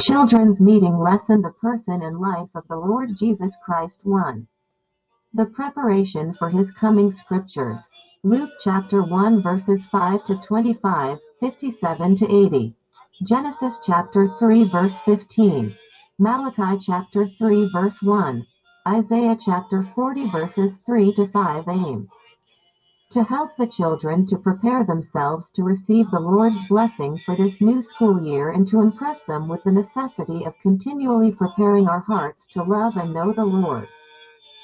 Children's Meeting Lesson The Person and Life of the Lord Jesus Christ 1. The preparation for his coming scriptures. Luke chapter 1 verses 5 to 25, 57 to 80. Genesis chapter 3 verse 15. Malachi chapter 3 verse 1. Isaiah chapter 40 verses 3 to 5 aim to help the children to prepare themselves to receive the Lord's blessing for this new school year and to impress them with the necessity of continually preparing our hearts to love and know the Lord.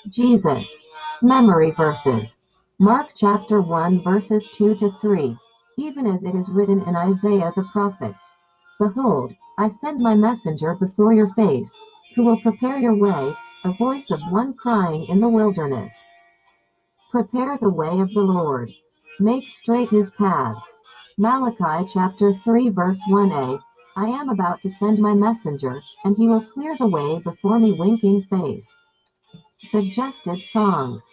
Jesus. Memory verses. Mark chapter 1 verses 2 to 3. Even as it is written in Isaiah the prophet Behold, I send my messenger before your face, who will prepare your way, a voice of one crying in the wilderness. Prepare the way of the Lord. Make straight his paths. Malachi chapter 3 verse 1a. I am about to send my messenger, and he will clear the way before me winking face. Suggested songs.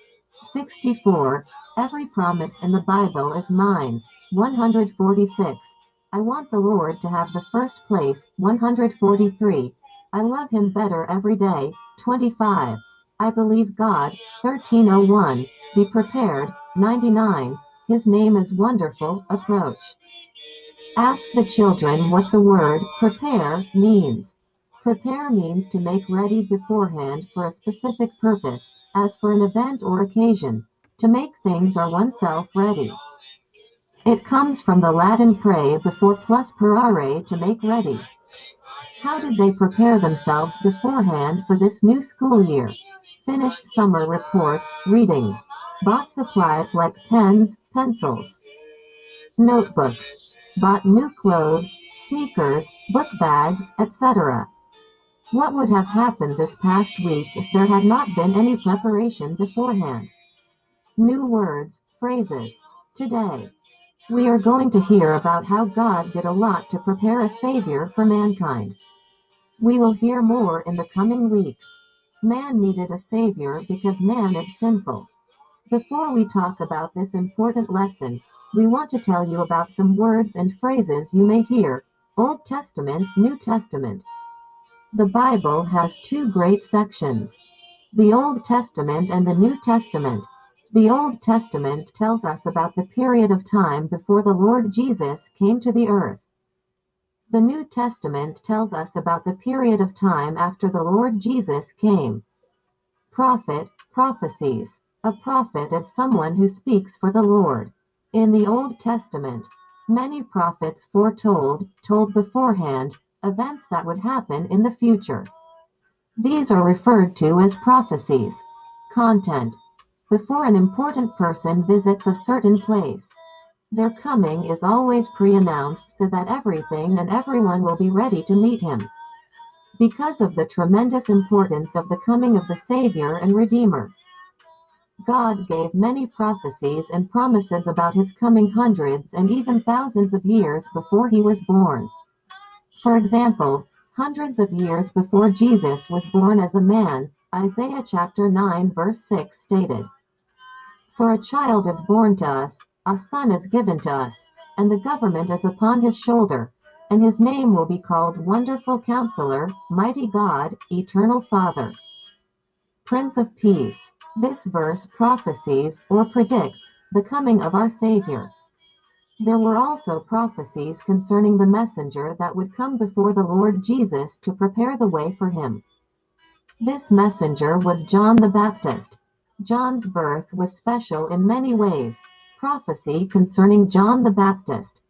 64. Every promise in the Bible is mine. 146. I want the Lord to have the first place. 143. I love him better every day. 25. I believe God. 1301. Be prepared. 99. His name is wonderful. Approach. Ask the children what the word prepare means. Prepare means to make ready beforehand for a specific purpose, as for an event or occasion, to make things or oneself ready. It comes from the Latin pre before plus parare to make ready. How did they prepare themselves beforehand for this new school year? Finished summer reports, readings, bought supplies like pens, pencils, notebooks, bought new clothes, sneakers, book bags, etc. What would have happened this past week if there had not been any preparation beforehand? New words, phrases. Today, we are going to hear about how God did a lot to prepare a Savior for mankind. We will hear more in the coming weeks. Man needed a Savior because man is sinful. Before we talk about this important lesson, we want to tell you about some words and phrases you may hear Old Testament, New Testament. The Bible has two great sections the Old Testament and the New Testament. The Old Testament tells us about the period of time before the Lord Jesus came to the earth. The New Testament tells us about the period of time after the Lord Jesus came. Prophet, prophecies. A prophet is someone who speaks for the Lord. In the Old Testament, many prophets foretold, told beforehand, events that would happen in the future. These are referred to as prophecies. Content. Before an important person visits a certain place, their coming is always pre-announced so that everything and everyone will be ready to meet him. Because of the tremendous importance of the coming of the Savior and Redeemer, God gave many prophecies and promises about his coming hundreds and even thousands of years before he was born. For example, hundreds of years before Jesus was born as a man, Isaiah chapter 9 verse 6 stated, For a child is born to us, a son is given to us, and the government is upon his shoulder, and his name will be called Wonderful Counselor, Mighty God, Eternal Father, Prince of Peace. This verse prophesies or predicts the coming of our Savior. There were also prophecies concerning the messenger that would come before the Lord Jesus to prepare the way for him. This messenger was John the Baptist. John's birth was special in many ways. Prophecy concerning John the Baptist.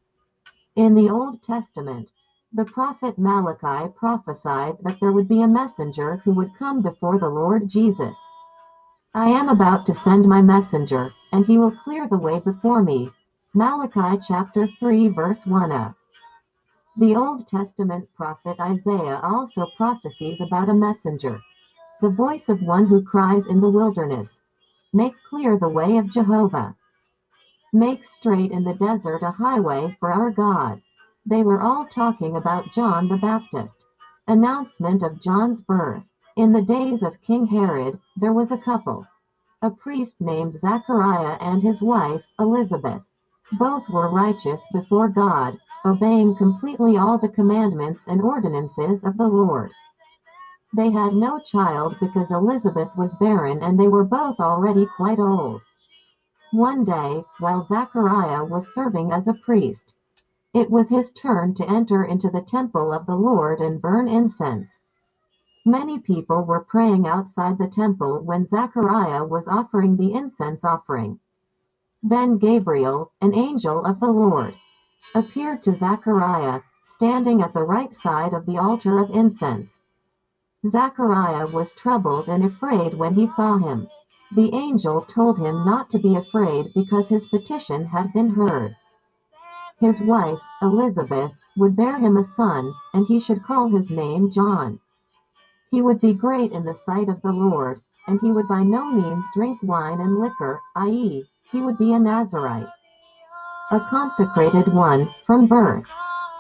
In the Old Testament, the prophet Malachi prophesied that there would be a messenger who would come before the Lord Jesus. I am about to send my messenger, and he will clear the way before me. Malachi chapter 3 verse 1f. The Old Testament prophet Isaiah also prophesies about a messenger, the voice of one who cries in the wilderness, Make clear the way of Jehovah. Make straight in the desert a highway for our God. They were all talking about John the Baptist. Announcement of John's birth. In the days of King Herod, there was a couple, a priest named Zachariah and his wife, Elizabeth. Both were righteous before God, obeying completely all the commandments and ordinances of the Lord. They had no child because Elizabeth was barren and they were both already quite old. One day, while Zachariah was serving as a priest, it was his turn to enter into the temple of the Lord and burn incense. Many people were praying outside the temple when Zachariah was offering the incense offering. Then Gabriel, an angel of the Lord, appeared to Zachariah, standing at the right side of the altar of incense. Zachariah was troubled and afraid when he saw him. The angel told him not to be afraid because his petition had been heard. His wife, Elizabeth, would bear him a son, and he should call his name John. He would be great in the sight of the Lord, and he would by no means drink wine and liquor, i.e., he would be a Nazarite, a consecrated one from birth.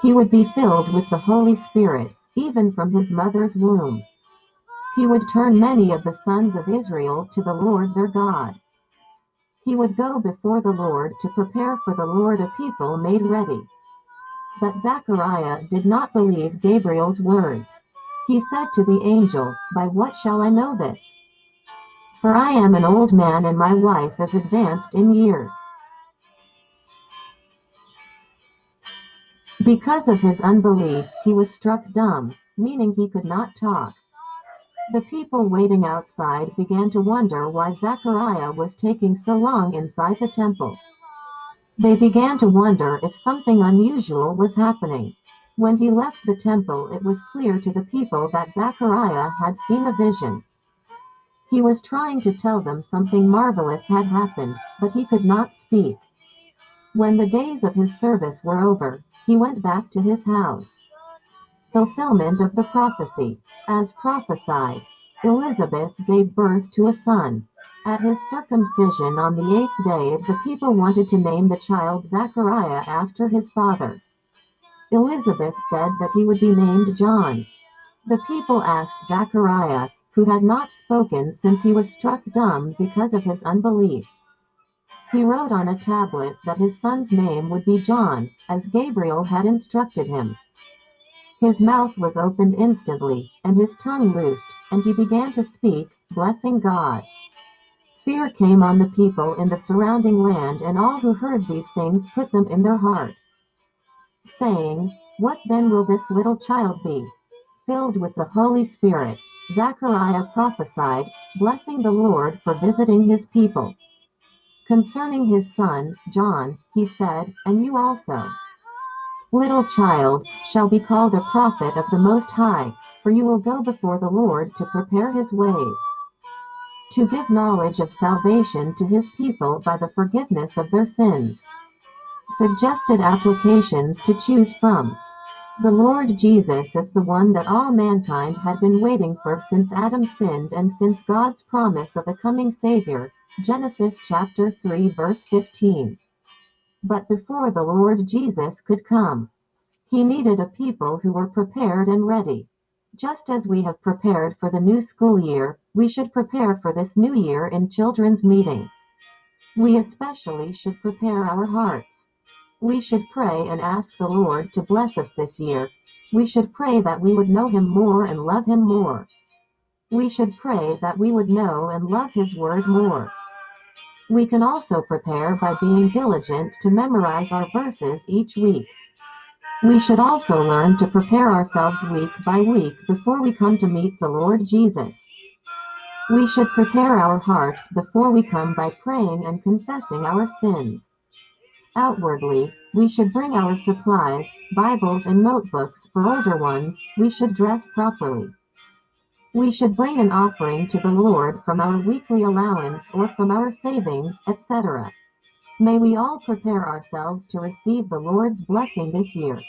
He would be filled with the Holy Spirit, even from his mother's womb. He would turn many of the sons of Israel to the Lord their God. He would go before the Lord to prepare for the Lord a people made ready. But Zechariah did not believe Gabriel's words. He said to the angel, By what shall I know this? For I am an old man and my wife is advanced in years. Because of his unbelief, he was struck dumb, meaning he could not talk. The people waiting outside began to wonder why Zechariah was taking so long inside the temple. They began to wonder if something unusual was happening. When he left the temple, it was clear to the people that Zechariah had seen a vision. He was trying to tell them something marvelous had happened, but he could not speak. When the days of his service were over, he went back to his house. Fulfillment of the prophecy. As prophesied, Elizabeth gave birth to a son. At his circumcision on the eighth day, the people wanted to name the child Zachariah after his father. Elizabeth said that he would be named John. The people asked Zachariah, who had not spoken since he was struck dumb because of his unbelief. He wrote on a tablet that his son's name would be John, as Gabriel had instructed him. His mouth was opened instantly, and his tongue loosed, and he began to speak, blessing God. Fear came on the people in the surrounding land, and all who heard these things put them in their heart, saying, What then will this little child be? Filled with the Holy Spirit, Zechariah prophesied, blessing the Lord for visiting his people. Concerning his son, John, he said, And you also, little child, shall be called a prophet of the Most High, for you will go before the Lord to prepare his ways, to give knowledge of salvation to his people by the forgiveness of their sins. Suggested applications to choose from. The Lord Jesus is the one that all mankind had been waiting for since Adam sinned and since God's promise of a coming Savior, Genesis chapter 3 verse 15. But before the Lord Jesus could come, he needed a people who were prepared and ready. Just as we have prepared for the new school year, we should prepare for this new year in children's meeting. We especially should prepare our hearts. We should pray and ask the Lord to bless us this year. We should pray that we would know Him more and love Him more. We should pray that we would know and love His Word more. We can also prepare by being diligent to memorize our verses each week. We should also learn to prepare ourselves week by week before we come to meet the Lord Jesus. We should prepare our hearts before we come by praying and confessing our sins. Outwardly, we should bring our supplies, Bibles and notebooks for older ones, we should dress properly. We should bring an offering to the Lord from our weekly allowance or from our savings, etc. May we all prepare ourselves to receive the Lord's blessing this year.